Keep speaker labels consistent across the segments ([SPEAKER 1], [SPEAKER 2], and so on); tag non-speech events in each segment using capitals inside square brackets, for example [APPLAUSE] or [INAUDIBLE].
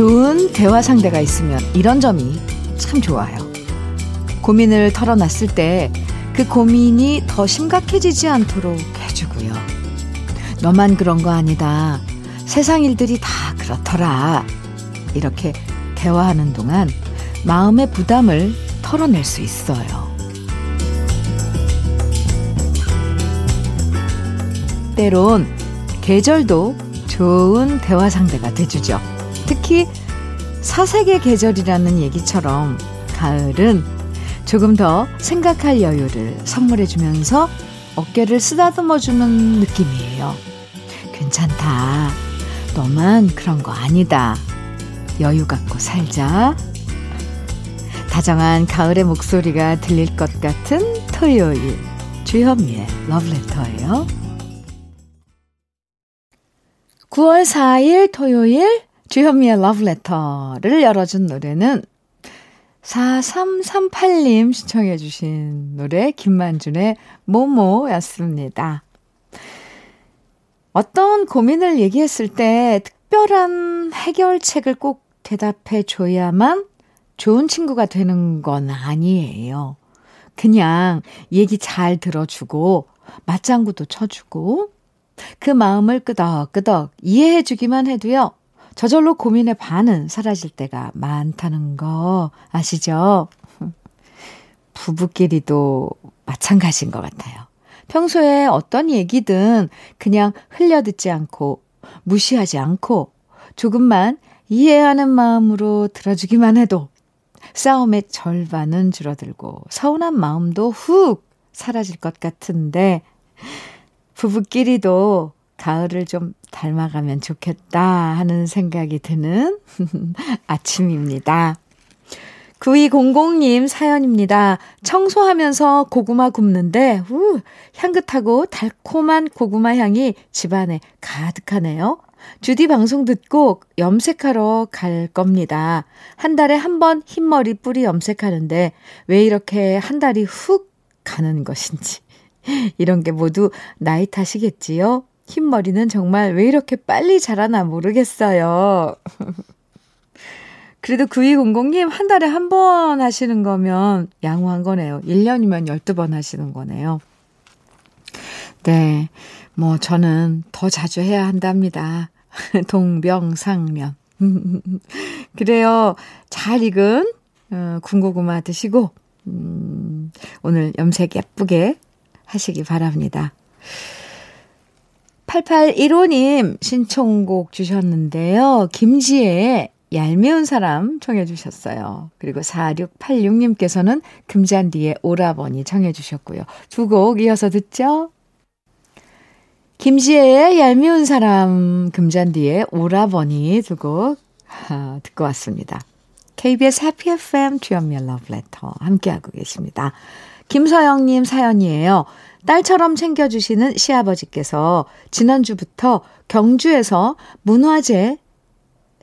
[SPEAKER 1] 좋은 대화 상대가 있으면 이런 점이 참 좋아요. 고민을 털어놨을 때 그 고민이 더 심각해지지 않도록 해주고요. 너만 그런 거 아니다. 세상 일들이 다 그렇더라. 이렇게 대화하는 동안 마음의 부담을 털어낼 수 있어요. 때론 계절도 좋은 대화 상대가 돼주죠. 특히 사색의 계절이라는 얘기처럼 가을은 조금 더 생각할 여유를 선물해 주면서 어깨를 쓰다듬어 주는 느낌이에요. 괜찮다. 너만 그런 거 아니다. 여유 갖고 살자. 다정한 가을의 목소리가 들릴 것 같은 토요일. 주현미의 러브레터예요. 9월 4일 토요일 주현미의 러브레터를 열어준 노래는 4338님 신청해 주신 노래 김만준의 모모였습니다. 어떤 고민을 얘기했을 때 특별한 해결책을 꼭 대답해 줘야만 좋은 친구가 되는 건 아니에요. 그냥 얘기 잘 들어주고 맞장구도 쳐주고 그 마음을 끄덕끄덕 이해해 주기만 해도요. 저절로 고민의 반은 사라질 때가 많다는 거 아시죠? [LAUGHS] 부부끼리도 마찬가지인 것 같아요. 평소에 어떤 얘기든 그냥 흘려듣지 않고 무시하지 않고 조금만 이해하는 마음으로 들어주기만 해도 싸움의 절반은 줄어들고 서운한 마음도 훅 사라질 것 같은데 부부끼리도 가을을 좀 닮아가면 좋겠다 하는 생각이 드는 [LAUGHS] 아침입니다. 9200님 사연입니다. 청소하면서 고구마 굽는데, 우, 향긋하고 달콤한 고구마 향이 집안에 가득하네요. 주디 방송 듣고 염색하러 갈 겁니다. 한 달에 한 번 흰머리 뿌리 염색하는데, 왜 이렇게 한 달이 훅 가는 것인지. [LAUGHS] 이런 게 모두 나이 탓이겠지요? 흰머리는 정말 왜 이렇게 빨리 자라나 모르겠어요. [LAUGHS] 그래도 9200님 한 달에 한 번 하시는 거면 양호한 거네요. 1년이면 12번 하시는 거네요. 네. 뭐 저는 더 자주 해야 한답니다. [LAUGHS] 동병상련. [LAUGHS] 그래요. 잘 익은 어, 군고구마 드시고 음, 오늘 염색 예쁘게 하시기 바랍니다. 8815님 신청곡 주셨는데요. 김지혜의 얄미운 사람 청해 주셨어요. 그리고 4686님께서는 금잔디의 오라버니 청해 주셨고요. 두 곡 이어서 듣죠? 김지혜의 얄미운 사람, 금잔디의 오라버니 두 곡 듣고 왔습니다. KBS 해피 FM 주연미의 러브레터 함께하고 계십니다. 김서영님 사연이에요. 딸처럼 챙겨주시는 시아버지께서 지난주부터 경주에서 문화재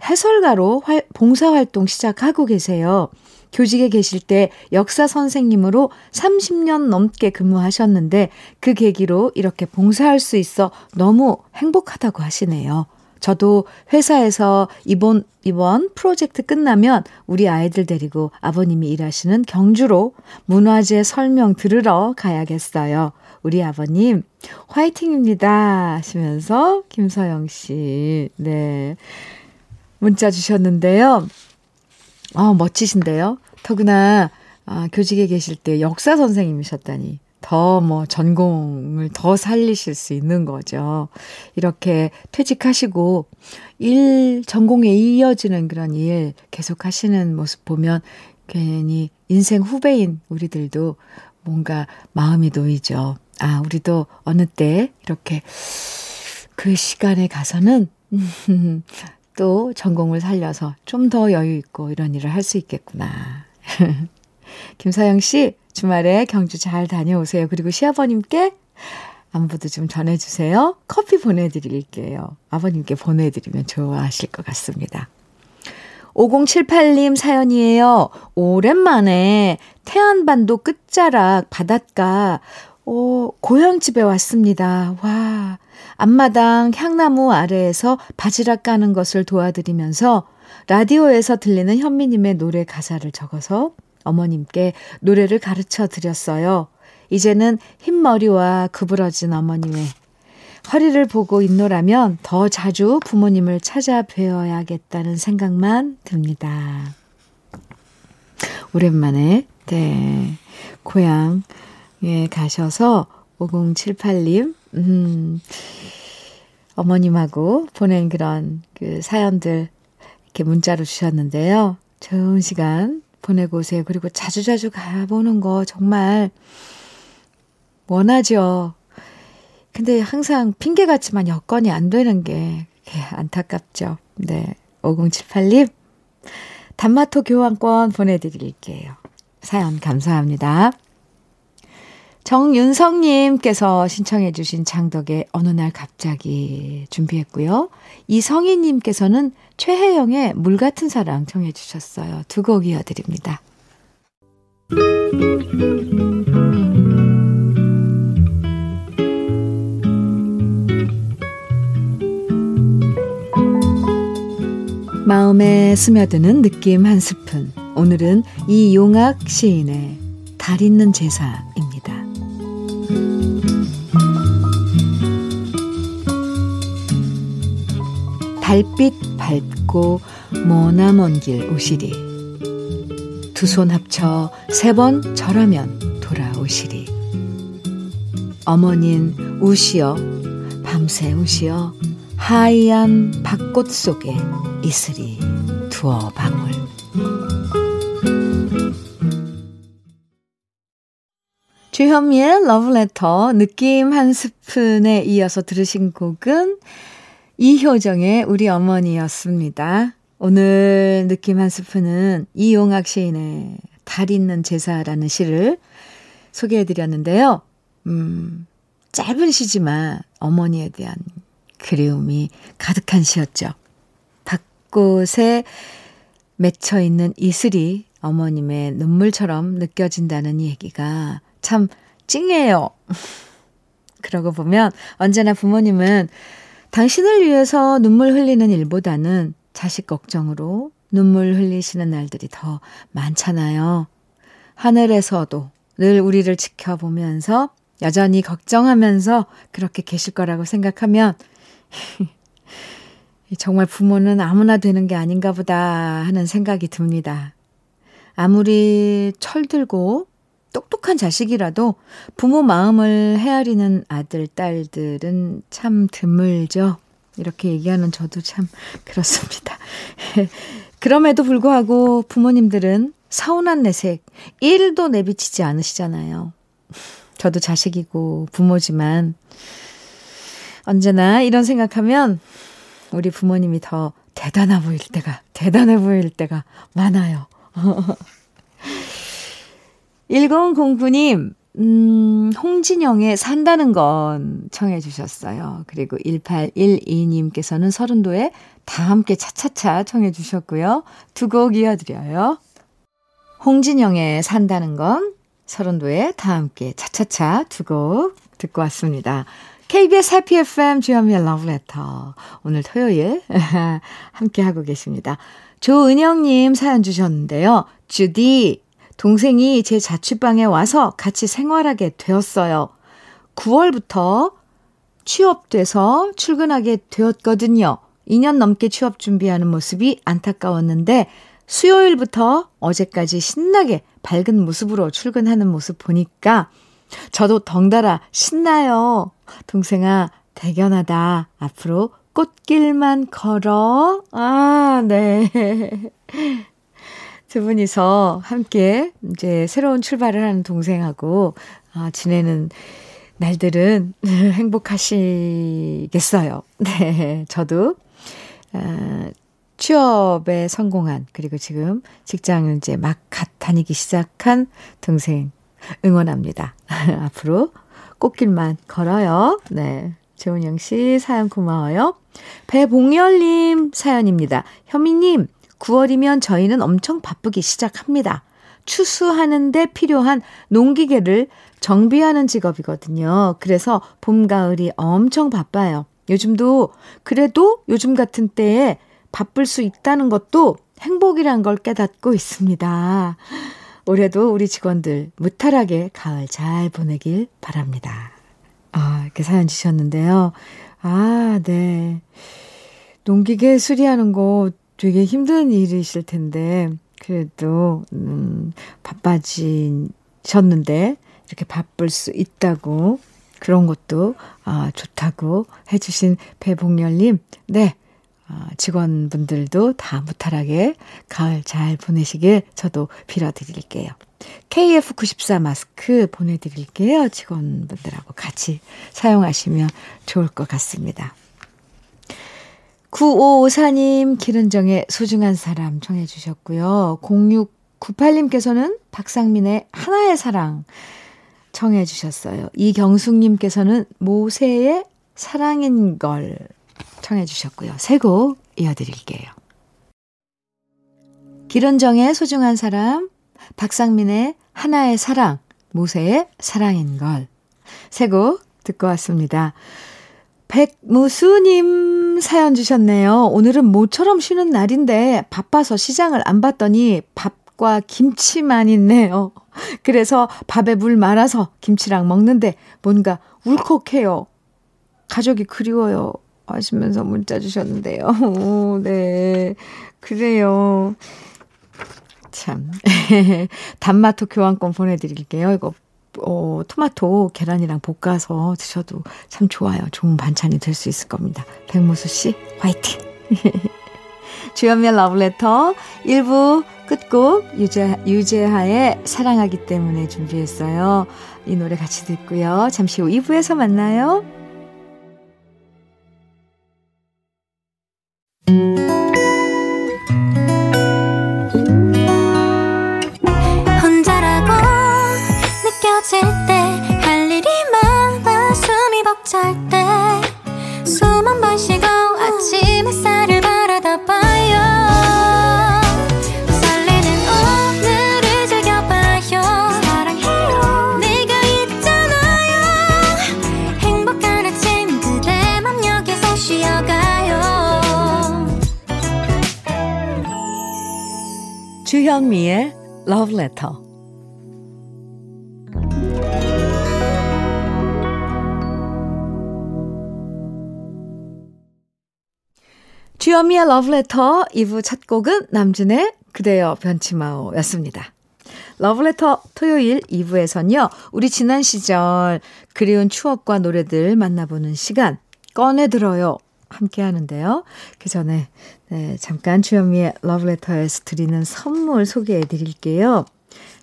[SPEAKER 1] 해설가로 활, 봉사활동 시작하고 계세요. 교직에 계실 때 역사 선생님으로 30년 넘게 근무하셨는데 그 계기로 이렇게 봉사할 수 있어 너무 행복하다고 하시네요. 저도 회사에서 이번, 이번 프로젝트 끝나면 우리 아이들 데리고 아버님이 일하시는 경주로 문화재 설명 들으러 가야겠어요. 우리 아버님, 화이팅입니다. 하시면서 김서영 씨, 네. 문자 주셨는데요. 어, 멋지신데요. 더구나, 아, 교직에 계실 때 역사 선생님이셨다니. 더 뭐 전공을 더 살리실 수 있는 거죠. 이렇게 퇴직하시고 일, 전공에 이어지는 그런 일 계속 하시는 모습 보면 괜히 인생 후배인 우리들도 뭔가 마음이 놓이죠. 아, 우리도 어느 때 이렇게 그 시간에 가서는 [LAUGHS] 또 전공을 살려서 좀 더 여유 있고 이런 일을 할 수 있겠구나. [LAUGHS] 김사영 씨, 주말에 경주 잘 다녀오세요. 그리고 시아버님께 안부도 좀 전해주세요. 커피 보내드릴게요. 아버님께 보내드리면 좋아하실 것 같습니다. 5078님 사연이에요. 오랜만에 태안반도 끝자락 바닷가, 오, 고향집에 왔습니다. 와, 앞마당 향나무 아래에서 바지락 까는 것을 도와드리면서 라디오에서 들리는 현미님의 노래 가사를 적어서 어머님께 노래를 가르쳐 드렸어요. 이제는 흰 머리와 구부러진 어머님의 허리를 보고 있노라면 더 자주 부모님을 찾아뵈어야겠다는 생각만 듭니다. 오랜만에, 네, 고향 에 가셔서 5078님, 음, 어머님하고 보낸 그런 그 사연들 이렇게 문자로 주셨는데요. 좋은 시간 보내고 오세요. 그리고 자주자주 가보는 거 정말 원하죠. 근데 항상 핑계 같지만 여건이 안 되는 게 안타깝죠. 네. 5078님, 단마토 교환권 보내드릴게요. 사연 감사합니다. 정윤성님께서 신청해주신 장덕의 어느 날 갑자기 준비했고요. 이성희님께서는 최혜영의 물 같은 사랑 청해주셨어요. 두 곡 이어드립니다. 마음에 스며드는 느낌 한 스푼. 오늘은 이용학 시인의 달 있는 제사입니다. 달빛 밝고 머나먼 길 오시리. 두 손 합쳐 세 번 절하면 돌아오시리. 어머닌 우시어 밤새 우시어 하얀 밭꽃 속에 이슬이 두어 방울. 주현미의 러브레터 느낌 한 스푼에 이어서 들으신 곡은 이효정의 우리 어머니였습니다. 오늘 느낌 한 스푼은 이용학 시인의 달 있는 제사라는 시를 소개해 드렸는데요. 음, 짧은 시지만 어머니에 대한 그리움이 가득한 시였죠. 밭꽃에 맺혀 있는 이슬이 어머님의 눈물처럼 느껴진다는 얘기가 참 찡해요. [LAUGHS] 그러고 보면 언제나 부모님은 당신을 위해서 눈물 흘리는 일보다는 자식 걱정으로 눈물 흘리시는 날들이 더 많잖아요. 하늘에서도 늘 우리를 지켜보면서 여전히 걱정하면서 그렇게 계실 거라고 생각하면 [LAUGHS] 정말 부모는 아무나 되는 게 아닌가 보다 하는 생각이 듭니다. 아무리 철들고 똑똑한 자식이라도 부모 마음을 헤아리는 아들, 딸들은 참 드물죠. 이렇게 얘기하는 저도 참 그렇습니다. [LAUGHS] 그럼에도 불구하고 부모님들은 서운한 내색 1도 내비치지 않으시잖아요. 저도 자식이고 부모지만 언제나 이런 생각하면 우리 부모님이 더 대단해 보일 때가, 대단해 보일 때가 많아요. [LAUGHS] 1009님, 음, 홍진영의 산다는 건 청해 주셨어요. 그리고 1812님께서는 서른도에 다 함께 차차차 청해 주셨고요. 두 곡 이어드려요. 홍진영의 산다는 건 서른도에 다 함께 차차차 두 곡 듣고 왔습니다. KBS 해피 FM 주현미의 러브레터. 오늘 토요일 [LAUGHS] 함께 하고 계십니다. 조은영님 사연 주셨는데요. 주디, 동생이 제 자취방에 와서 같이 생활하게 되었어요. 9월부터 취업돼서 출근하게 되었거든요. 2년 넘게 취업 준비하는 모습이 안타까웠는데 수요일부터 어제까지 신나게 밝은 모습으로 출근하는 모습 보니까 저도 덩달아 신나요. 동생아, 대견하다. 앞으로 꽃길만 걸어. 아, 네. 두 분이서 함께 이제 새로운 출발을 하는 동생하고 아, 지내는 날들은 [LAUGHS] 행복하시겠어요. [LAUGHS] 네, 저도 아, 취업에 성공한 그리고 지금 직장을 이제 막 갓 다니기 시작한 동생 응원합니다. [LAUGHS] 앞으로 꽃길만 걸어요. 네. 재훈영 씨 사연 고마워요. 배봉열님 사연입니다. 현미님, 9월이면 저희는 엄청 바쁘기 시작합니다. 추수하는데 필요한 농기계를 정비하는 직업이거든요. 그래서 봄, 가을이 엄청 바빠요. 요즘도, 그래도 요즘 같은 때에 바쁠 수 있다는 것도 행복이란 걸 깨닫고 있습니다. 올해도 우리 직원들 무탈하게 가을 잘 보내길 바랍니다. 아, 이렇게 사연 주셨는데요. 아, 네. 농기계 수리하는 거 되게 힘든 일이실 텐데, 그래도, 음, 바빠지셨는데, 이렇게 바쁠 수 있다고, 그런 것도, 아, 좋다고 해주신 배봉열님, 네. 아, 직원분들도 다 무탈하게 가을 잘 보내시길 저도 빌어드릴게요. KF94 마스크 보내드릴게요. 직원분들하고 같이 사용하시면 좋을 것 같습니다. 9554님, 기른정의 소중한 사람 청해 주셨고요. 0698님께서는 박상민의 하나의 사랑 청해 주셨어요. 이경숙님께서는 모세의 사랑인 걸 청해 주셨고요. 세 곡 이어드릴게요. 기른정의 소중한 사람, 박상민의 하나의 사랑, 모세의 사랑인 걸. 세 곡 듣고 왔습니다. 백무수님 사연 주셨네요. 오늘은 모처럼 쉬는 날인데 바빠서 시장을 안 봤더니 밥과 김치만 있네요. [LAUGHS] 그래서 밥에 물 말아서 김치랑 먹는데 뭔가 울컥해요. 가족이 그리워요. 하시면서 문자 주셨는데요. [LAUGHS] 오, 네. 그래요. 참. [LAUGHS] 단마토 교환권 보내드릴게요. 이거, 어, 토마토 계란이랑 볶아서 드셔도 참 좋아요. 좋은 반찬이 될 수 있을 겁니다. 백무수 씨, 화이팅! [LAUGHS] 주연미의 러브레터 1부 끝곡 유재, 유재하의 사랑하기 때문에 준비했어요. 이 노래 같이 듣고요. 잠시 후 2부에서 만나요. 주현미의 Love Letter 2부 첫 곡은 남진의 그대여 변치마오 였습니다. 러브레터 토요일 2부에선요, 우리 지난 시절 그리운 추억과 노래들 만나보는 시간 꺼내들어요 함께 하는데요. 그 전에 네, 잠깐 주현미의 러브레터에서 드리는 선물 소개해 드릴게요.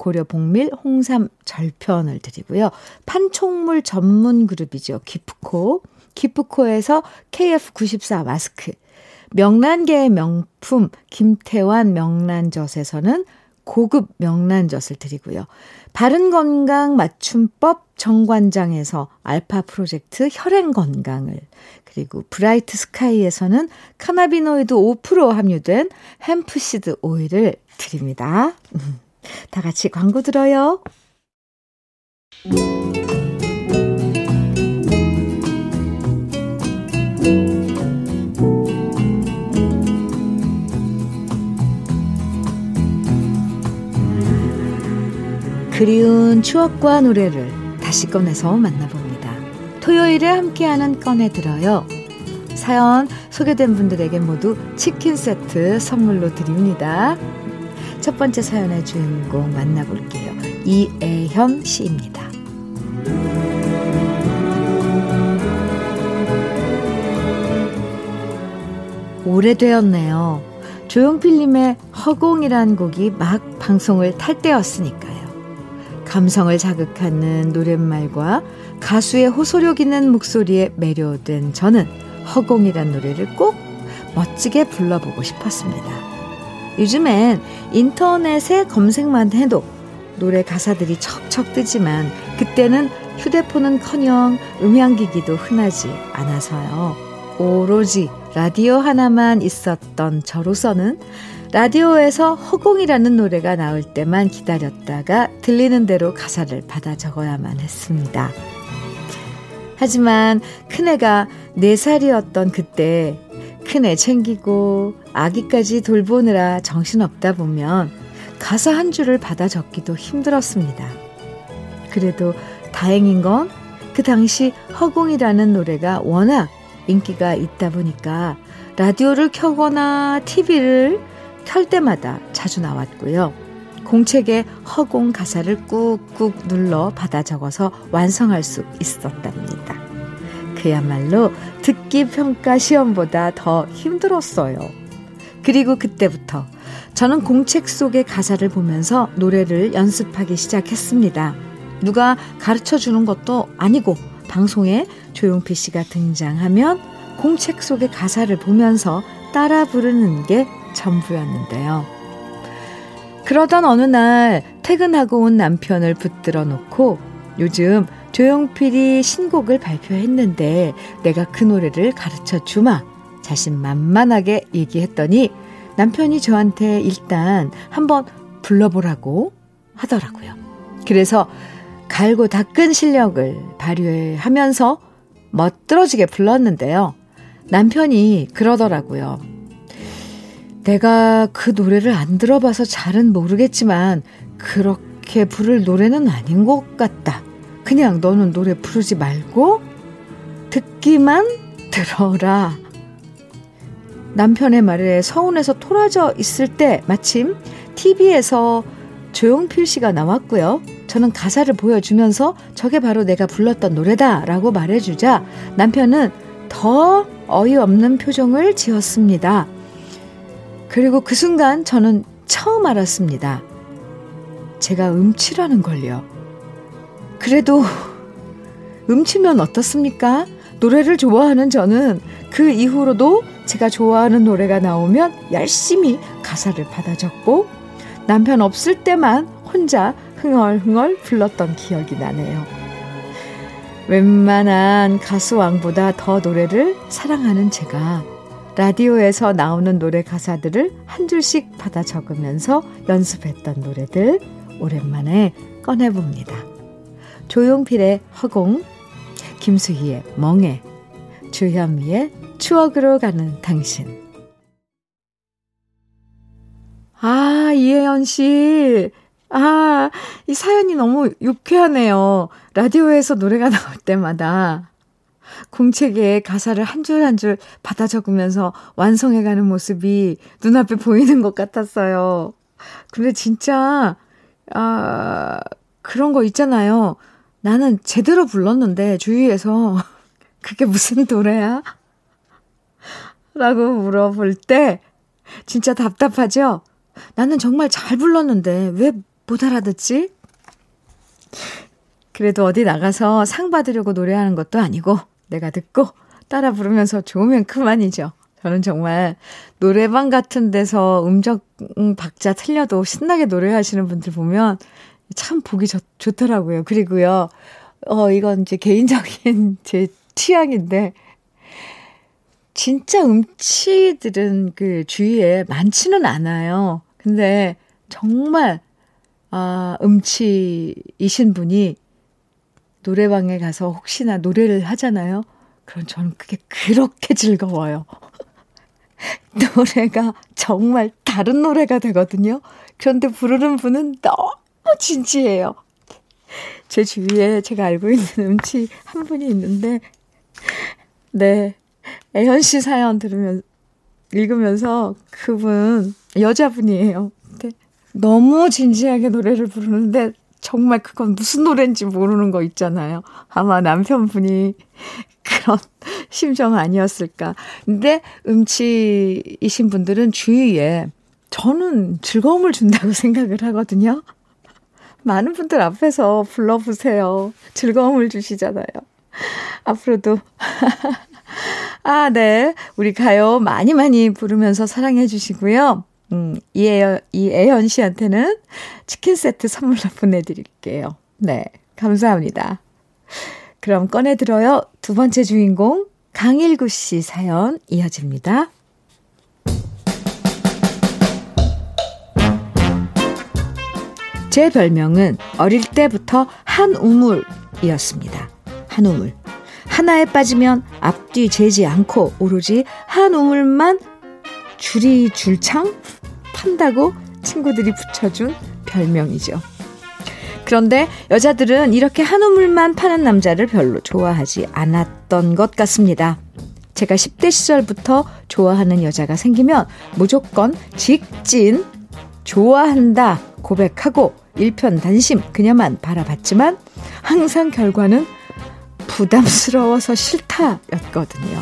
[SPEAKER 1] 고려 복밀 홍삼 절편을 드리고요. 판촉물 전문 그룹이죠. 기프코. 기프코에서 KF94 마스크. 명란계의 명품 김태환 명란젓에서는 고급 명란젓을 드리고요. 바른 건강 맞춤법 정관장에서 Alpha Project 혈행 건강을 그리고 Bright Sky에서는 cannabinoid 5% 함유된 hemp seed 오일을 드립니다. [LAUGHS] 다 같이 광고 들어요. 그리운 추억과 노래를 다시 꺼내서 만나봅니다. 토요일에 함께하는 꺼내 들어요. 사연 소개된 분들에게 모두 치킨 세트 선물로 드립니다. 첫 번째 사연의 주인공 만나볼게요. 이애현 씨입니다. 오래되었네요. 조용필님의 허공이란 곡이 막 방송을 탈 때였으니까요. 감성을 자극하는 노랫말과 가수의 호소력 있는 목소리에 매료된 저는 허공이란 노래를 꼭 멋지게 불러보고 싶었습니다. 요즘엔 인터넷에 검색만 해도 노래 가사들이 척척 뜨지만 그때는 휴대폰은 커녕 음향기기도 흔하지 않아서요. 오로지 라디오 하나만 있었던 저로서는 라디오에서 허공이라는 노래가 나올 때만 기다렸다가 들리는 대로 가사를 받아 적어야만 했습니다. 하지만 큰애가 4살이었던 그때 큰애 챙기고 아기까지 돌보느라 정신없다 보면 가사 한 줄을 받아 적기도 힘들었습니다. 그래도 다행인 건 그 당시 허공이라는 노래가 워낙 인기가 있다 보니까 라디오를 켜거나 TV를 켤 때마다 자주 나왔고요. 공책에 허공 가사를 꾹꾹 눌러 받아 적어서 완성할 수 있었답니다. 그야말로 듣기 평가 시험보다 더 힘들었어요. 그리고 그때부터 저는 공책 속의 가사를 보면서 노래를 연습하기 시작했습니다. 누가 가르쳐 주는 것도 아니고 방송에 조용필 씨가 등장하면 공책 속의 가사를 보면서 따라 부르는 게 전부였는데요. 그러던 어느 날 퇴근하고 온 남편을 붙들어 놓고 요즘 조용필이 신곡을 발표했는데 내가 그 노래를 가르쳐 주마 자신만만하게 얘기했더니 남편이 저한테 일단 한번 불러보라고 하더라고요. 그래서 갈고 닦은 실력을 발휘하면서 멋들어지게 불렀는데요. 남편이 그러더라고요. 내가 그 노래를 안 들어봐서 잘은 모르겠지만 그렇게 부를 노래는 아닌 것 같다. 그냥 너는 노래 부르지 말고 듣기만 들어라. 남편의 말에 서운해서 토라져 있을 때 마침 TV에서 조용필 씨가 나왔고요. 저는 가사를 보여주면서 저게 바로 내가 불렀던 노래다 라고 말해주자 남편은 더 어이없는 표정을 지었습니다. 그리고 그 순간 저는 처음 알았습니다. 제가 음치라는 걸요. 그래도 음치면 어떻습니까? 노래를 좋아하는 저는 그 이후로도 제가 좋아하는 노래가 나오면 열심히 가사를 받아 적고 남편 없을 때만 혼자 흥얼흥얼 불렀던 기억이 나네요. 웬만한 가수왕보다 더 노래를 사랑하는 제가 라디오에서 나오는 노래 가사들을 한 줄씩 받아 적으면서 연습했던 노래들 오랜만에 꺼내봅니다. 조용필의 허공, 김수희의 멍해, 주현미의 추억으로 가는 당신. 아, 이혜연 씨. 아, 이 사연이 너무 유쾌하네요. 라디오에서 노래가 나올 때마다 공책에 가사를 한 줄 한 줄 받아 적으면서 완성해가는 모습이 눈앞에 보이는 것 같았어요. 근데 진짜, 아, 그런 거 있잖아요. 나는 제대로 불렀는데, 주위에서, [LAUGHS] 그게 무슨 노래야? 라고 물어볼 때, 진짜 답답하죠? 나는 정말 잘 불렀는데, 왜 못 알아듣지? 그래도 어디 나가서 상 받으려고 노래하는 것도 아니고, 내가 듣고 따라 부르면서 좋으면 그만이죠. 저는 정말 노래방 같은 데서 음정 박자 틀려도 신나게 노래하시는 분들 보면 참 보기 좋, 좋더라고요. 그리고요, 어, 이건 이제 개인적인 [LAUGHS] 제 취향인데, 진짜 음치들은 그 주위에 많지는 않아요. 근데 정말, 아, 음치이신 분이 노래방에 가서 혹시나 노래를 하잖아요. 그럼 저는 그게 그렇게 즐거워요. [LAUGHS] 노래가 정말 다른 노래가 되거든요. 그런데 부르는 분은 너무 진지해요. 제 주위에 제가 알고 있는 음치 한 분이 있는데, 네. 애현 씨 사연 들으면, 읽으면서 그분, 여자분이에요. 근데 너무 진지하게 노래를 부르는데 정말 그건 무슨 노래인지 모르는 거 있잖아요. 아마 남편분이 [LAUGHS] 그런 심정 아니었을까. 근데 음치이신 분들은 주위에 저는 즐거움을 준다고 [LAUGHS] 생각을 하거든요. 많은 분들 앞에서 불러보세요. 즐거움을 주시잖아요. 앞으로도. [LAUGHS] 아, 네. 우리 가요 많이 많이 부르면서 사랑해 주시고요. 음, 이애연, 이애연 씨한테는 치킨 세트 선물로 보내드릴게요. 네, 감사합니다. 그럼 꺼내들어요. 두 번째 주인공, 강일구 씨 사연 이어집니다. 제 별명은 어릴 때부터 한 우물이었습니다. 한 우물. 하나에 빠지면 앞뒤 재지 않고 오로지 한 우물만 줄이 줄창 판다고 친구들이 붙여준 별명이죠. 그런데 여자들은 이렇게 한 우물만 파는 남자를 별로 좋아하지 않았던 것 같습니다. 제가 10대 시절부터 좋아하는 여자가 생기면 무조건 직진, 좋아한다 고백하고 일편단심 그녀만 바라봤지만 항상 결과는 부담스러워서 싫다였거든요.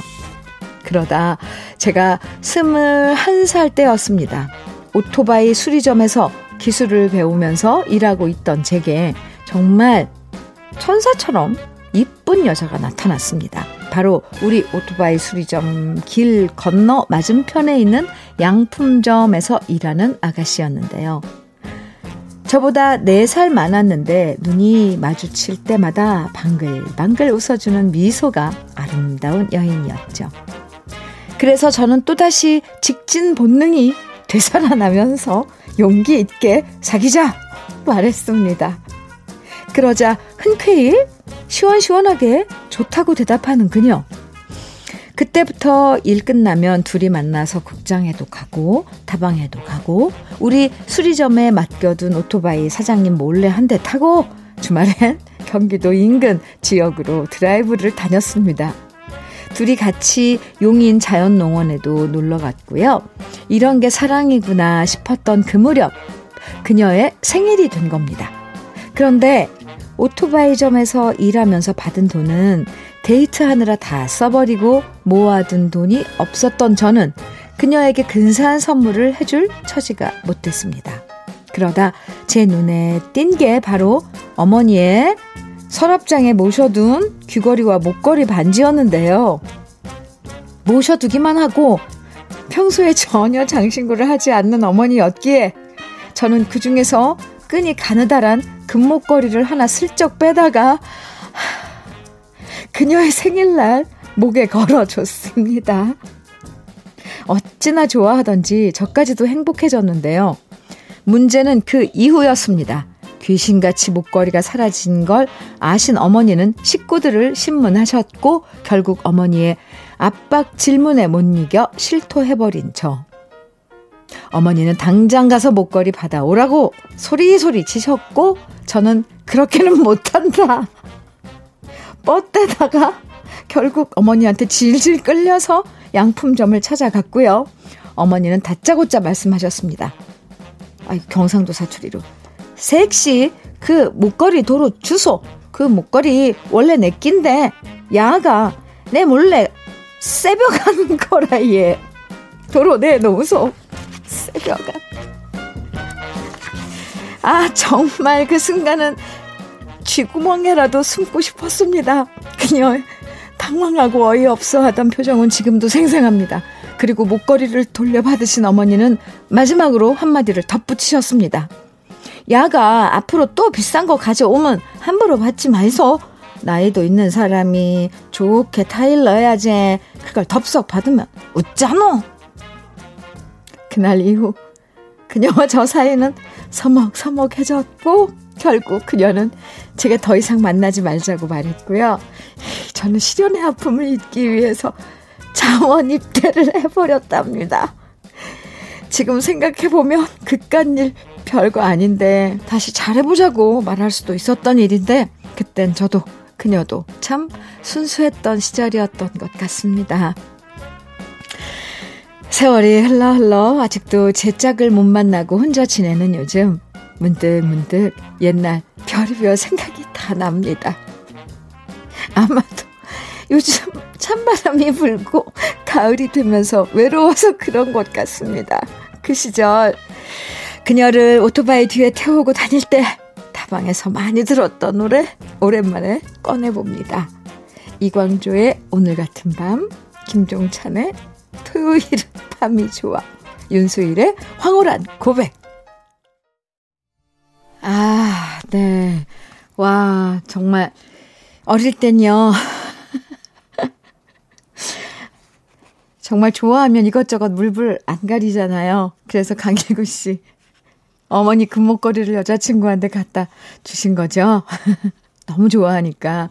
[SPEAKER 1] 그러다 제가 21살 때였습니다. 오토바이 수리점에서 기술을 배우면서 일하고 있던 제게 정말 천사처럼 이쁜 여자가 나타났습니다. 바로 우리 오토바이 수리점 길 건너 맞은편에 있는 양품점에서 일하는 아가씨였는데요. 저보다 4살 많았는데 눈이 마주칠 때마다 방글방글 웃어주는 미소가 아름다운 여인이었죠. 그래서 저는 또다시 직진 본능이 되살아나면서 용기 있게 사귀자 말했습니다. 그러자 흔쾌히 시원시원하게 좋다고 대답하는 그녀. 그때부터 일 끝나면 둘이 만나서 극장에도 가고 다방에도 가고 우리 수리점에 맡겨둔 오토바이 사장님 몰래 한 대 타고 주말엔 [LAUGHS] 경기도 인근 지역으로 드라이브를 다녔습니다. 둘이 같이 용인 자연농원에도 놀러 갔고요. 이런 게 사랑이구나 싶었던 그 무렵 그녀의 생일이 된 겁니다. 그런데 오토바이점에서 일하면서 받은 돈은 데이트하느라 다 써버리고 모아둔 돈이 없었던 저는 그녀에게 근사한 선물을 해줄 처지가 못 됐습니다. 그러다 제 눈에 띈 게 바로 어머니의 서랍장에 모셔둔 귀걸이와 목걸이 반지였는데요. 모셔두기만 하고 평소에 전혀 장신구를 하지 않는 어머니였기에 저는 그 중에서 끈이 가느다란 금목걸이를 하나 슬쩍 빼다가 그녀의 생일날 목에 걸어줬습니다. 어찌나 좋아하던지 저까지도 행복해졌는데요. 문제는 그 이후였습니다. 귀신같이 목걸이가 사라진 걸 아신 어머니는 식구들을 신문하셨고 결국 어머니의 압박 질문에 못 이겨 실토해버린 저. 어머니는 당장 가서 목걸이 받아오라고 소리소리 치셨고 저는 그렇게는 못한다. 뻗대다가 결국 어머니한테 질질 끌려서 양품점을 찾아갔고요. 어머니는 다짜고짜 말씀하셨습니다. 아, 경상도 사투리로. 섹시, 그 목걸이 도로 주소. 그 목걸이 원래 내 낀데, 야가 내 몰래 새벽한 [LAUGHS] 거라, 얘. 도로 내놓으소. 새벽한. 아, 정말 그 순간은 쥐구멍에라도 숨고 싶었습니다. 그녀 당황하고 어이없어 하던 표정은 지금도 생생합니다. 그리고 목걸이를 돌려받으신 어머니는 마지막으로 한마디를 덧붙이셨습니다. 야가 앞으로 또 비싼 거 가져오면 함부로 받지 마이소. 나이도 있는 사람이 좋게 타일 넣어야지. 그걸 덥석 받으면 웃자노. 그날 이후 그녀와 저 사이는 서먹서먹해졌고 결국 그녀는 제가 더 이상 만나지 말자고 말했고요. 저는 시련의 아픔을 잊기 위해서 자원 입대를 해버렸답니다. 지금 생각해보면 그깟 일 별거 아닌데 다시 잘해보자고 말할 수도 있었던 일인데 그땐 저도 그녀도 참 순수했던 시절이었던 것 같습니다. 세월이 흘러 흘러 아직도 제 짝을 못 만나고 혼자 지내는 요즘 문득 문득 옛날 별의별 생각이 다 납니다. 아마도 요즘 찬바람이 불고 가을이 되면서 외로워서 그런 것 같습니다. 그 시절 그녀를 오토바이 뒤에 태우고 다닐 때 다방에서 많이 들었던 노래 오랜만에 꺼내봅니다. 이광조의 오늘 같은 밤, 김종찬의 토요일은 밤이 좋아. 윤수일의 황홀한 고백. 아, 네. 와, 정말, 어릴 땐요. [LAUGHS] 정말 좋아하면 이것저것 물불 안 가리잖아요. 그래서 강일구 씨. 어머니 금목걸이를 여자친구한테 갖다 주신 거죠. [LAUGHS] 너무 좋아하니까.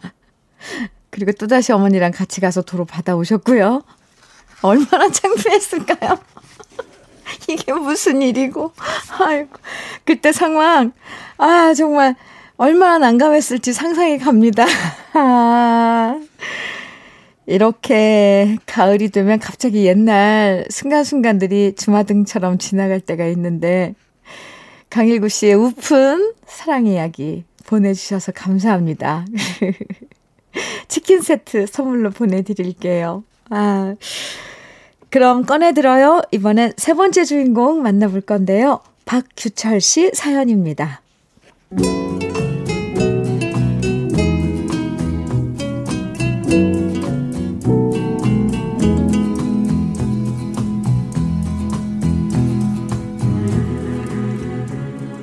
[SPEAKER 1] 그리고 또다시 어머니랑 같이 가서 도로 받아오셨고요. 얼마나 창피했을까요? [LAUGHS] 이게 무슨 일이고. 아이고. 그때 상황. 아, 정말 얼마나 난감했을지 상상이 갑니다. 아. [LAUGHS] 이렇게 가을이 되면 갑자기 옛날 순간순간들이 주마등처럼 지나갈 때가 있는데 강일구 씨의 우픈 사랑 이야기 보내주셔서 감사합니다. [LAUGHS] 치킨 세트 선물로 보내드릴게요. 아, 그럼 꺼내들어요. 이번엔 세 번째 주인공 만나볼 건데요. 박규철 씨 사연입니다.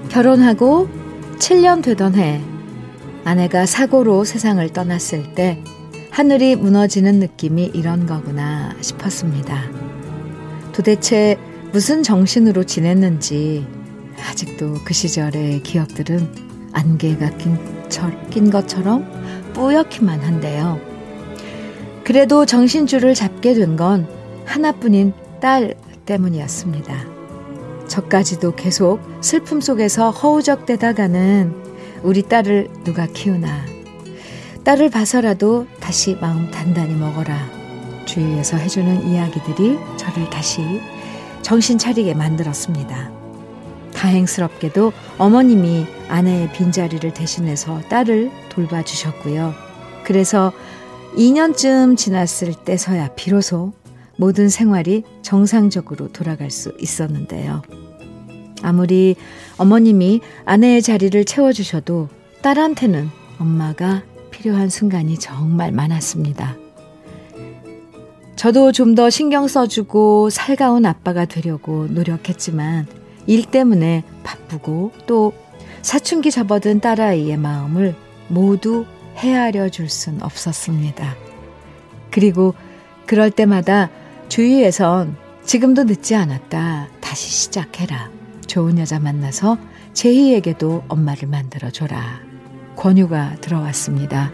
[SPEAKER 1] 결혼하고 7년 되던 해, 아내가 사고로 세상을 떠났을 때, 하늘이 무너지는 느낌이 이런 거구나 싶었습니다. 도대체 무슨 정신으로 지냈는지, 아직도 그 시절의 기억들은 안개가 낀, 낀 것처럼 뿌옇기만 한데요. 그래도 정신줄을 잡게 된 건 하나뿐인 딸 때문이었습니다. 저까지도 계속 슬픔 속에서 허우적대다 가는 우리 딸을 누가 키우나. 딸을 봐서라도 다시 마음 단단히 먹어라. 주위에서 해주는 이야기들이 저를 다시 정신 차리게 만들었습니다. 다행스럽게도 어머님이 아내의 빈자리를 대신해서 딸을 돌봐주셨고요. 그래서 2년쯤 지났을 때서야 비로소 모든 생활이 정상적으로 돌아갈 수 있었는데요. 아무리 어머님이 아내의 자리를 채워주셔도 딸한테는 엄마가 필요한 순간이 정말 많았습니다. 저도 좀 더 신경 써주고 살가운 아빠가 되려고 노력했지만 일 때문에 바쁘고 또 사춘기 접어든 딸아이의 마음을 모두 헤아려 줄 순 없었습니다. 그리고 그럴 때마다 주위에선 지금도 늦지 않았다. 다시 시작해라. 좋은 여자 만나서 제희에게도 엄마를 만들어 줘라. 권유가 들어왔습니다.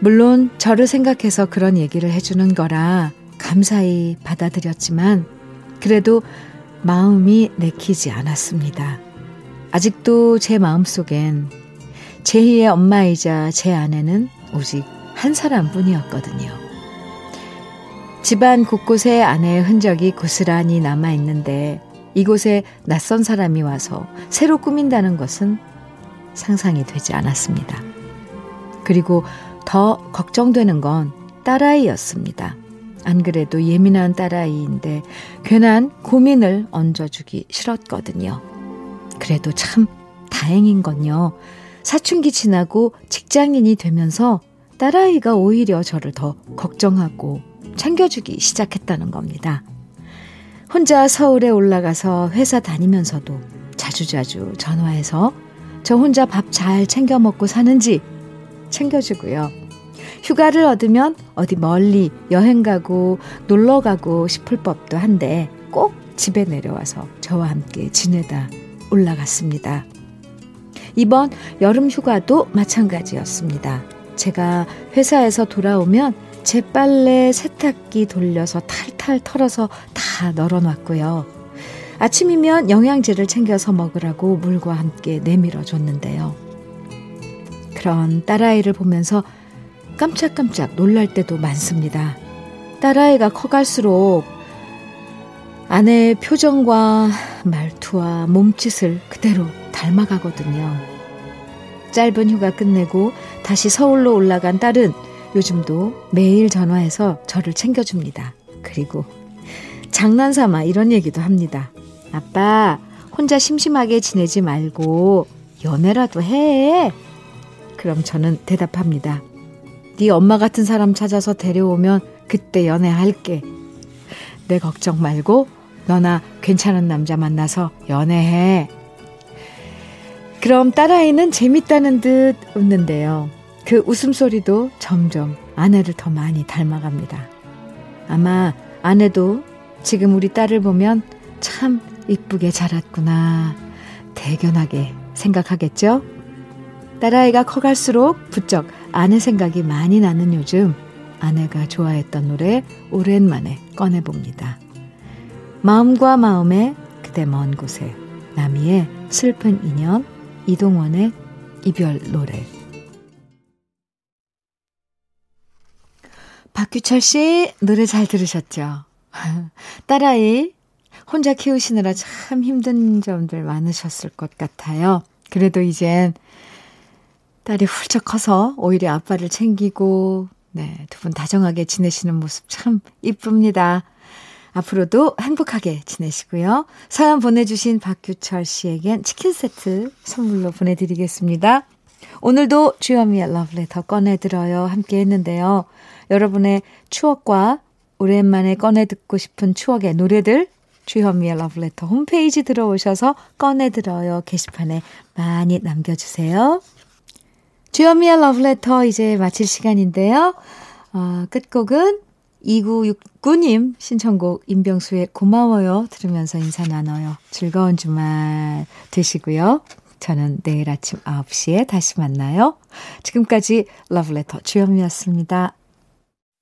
[SPEAKER 1] 물론 저를 생각해서 그런 얘기를 해주는 거라 감사히 받아들였지만 그래도 마음이 내키지 않았습니다. 아직도 제 마음속엔 제희의 엄마이자 제 아내는 오직 한 사람뿐이었거든요. 집안 곳곳에 아내의 흔적이 고스란히 남아 있는데 이곳에 낯선 사람이 와서 새로 꾸민다는 것은 상상이 되지 않았습니다. 그리고 더 걱정되는 건 딸아이였습니다. 안 그래도 예민한 딸아이인데 괜한 고민을 얹어주기 싫었거든요. 그래도 참 다행인 건요. 사춘기 지나고 직장인이 되면서 딸아이가 오히려 저를 더 걱정하고 챙겨주기 시작했다는 겁니다. 혼자 서울에 올라가서 회사 다니면서도 자주자주 전화해서 저 혼자 밥 잘 챙겨 먹고 사는지 챙겨주고요. 휴가를 얻으면 어디 멀리 여행 가고 놀러 가고 싶을 법도 한데 꼭 집에 내려와서 저와 함께 지내다 올라갔습니다. 이번 여름 휴가도 마찬가지였습니다. 제가 회사에서 돌아오면 제 빨래 세탁기 돌려서 탈탈 털어서 다 널어놨고요. 아침이면 영양제를 챙겨서 먹으라고 물과 함께 내밀어 줬는데요. 그런 딸아이를 보면서 깜짝깜짝 놀랄 때도 많습니다. 딸아이가 커갈수록 아내의 표정과 말투와 몸짓을 그대로 닮아가거든요. 짧은 휴가 끝내고 다시 서울로 올라간 딸은 요즘도 매일 전화해서 저를 챙겨줍니다. 그리고 장난삼아 이런 얘기도 합니다. 아빠, 혼자 심심하게 지내지 말고 연애라도 해. 그럼 저는 대답합니다. 네 엄마 같은 사람 찾아서 데려오면 그때 연애할게. 내 걱정 말고 너나 괜찮은 남자 만나서 연애해. 그럼 딸아이는 재밌다는 듯 웃는데요. 그 웃음소리도 점점 아내를 더 많이 닮아갑니다. 아마 아내도 지금 우리 딸을 보면 참 이쁘게 자랐구나. 대견하게 생각하겠죠? 딸아이가 커갈수록 부쩍 아내 생각이 많이 나는 요즘 아내가 좋아했던 노래 오랜만에 꺼내봅니다. 마음과 마음에 그대 먼 곳에 나미의 슬픈 인연 이동원의 이별 노래 박규철 씨 노래 잘 들으셨죠? [LAUGHS] 딸아이 혼자 키우시느라 참 힘든 점들 많으셨을 것 같아요. 그래도 이젠 딸이 훌쩍 커서 오히려 아빠를 챙기고, 네, 두 분 다정하게 지내시는 모습 참 이쁩니다. 앞으로도 행복하게 지내시고요. 사연 보내주신 박규철 씨에겐 치킨 세트 선물로 보내드리겠습니다. 오늘도 주현미의 러브레터 꺼내들어요. 함께 했는데요. 여러분의 추억과 오랜만에 꺼내 듣고 싶은 추억의 노래들 주현미의 러브레터 홈페이지 들어오셔서 꺼내들어요 게시판에 많이 남겨주세요. 주현미의 러브레터 이제 마칠 시간인데요. 어, 끝곡은 2969님 신청곡 임병수의 고마워요 들으면서 인사 나눠요. 즐거운 주말 되시고요. 저는 내일 아침 9시에 다시 만나요. 지금까지 러브레터 주현미였습니다.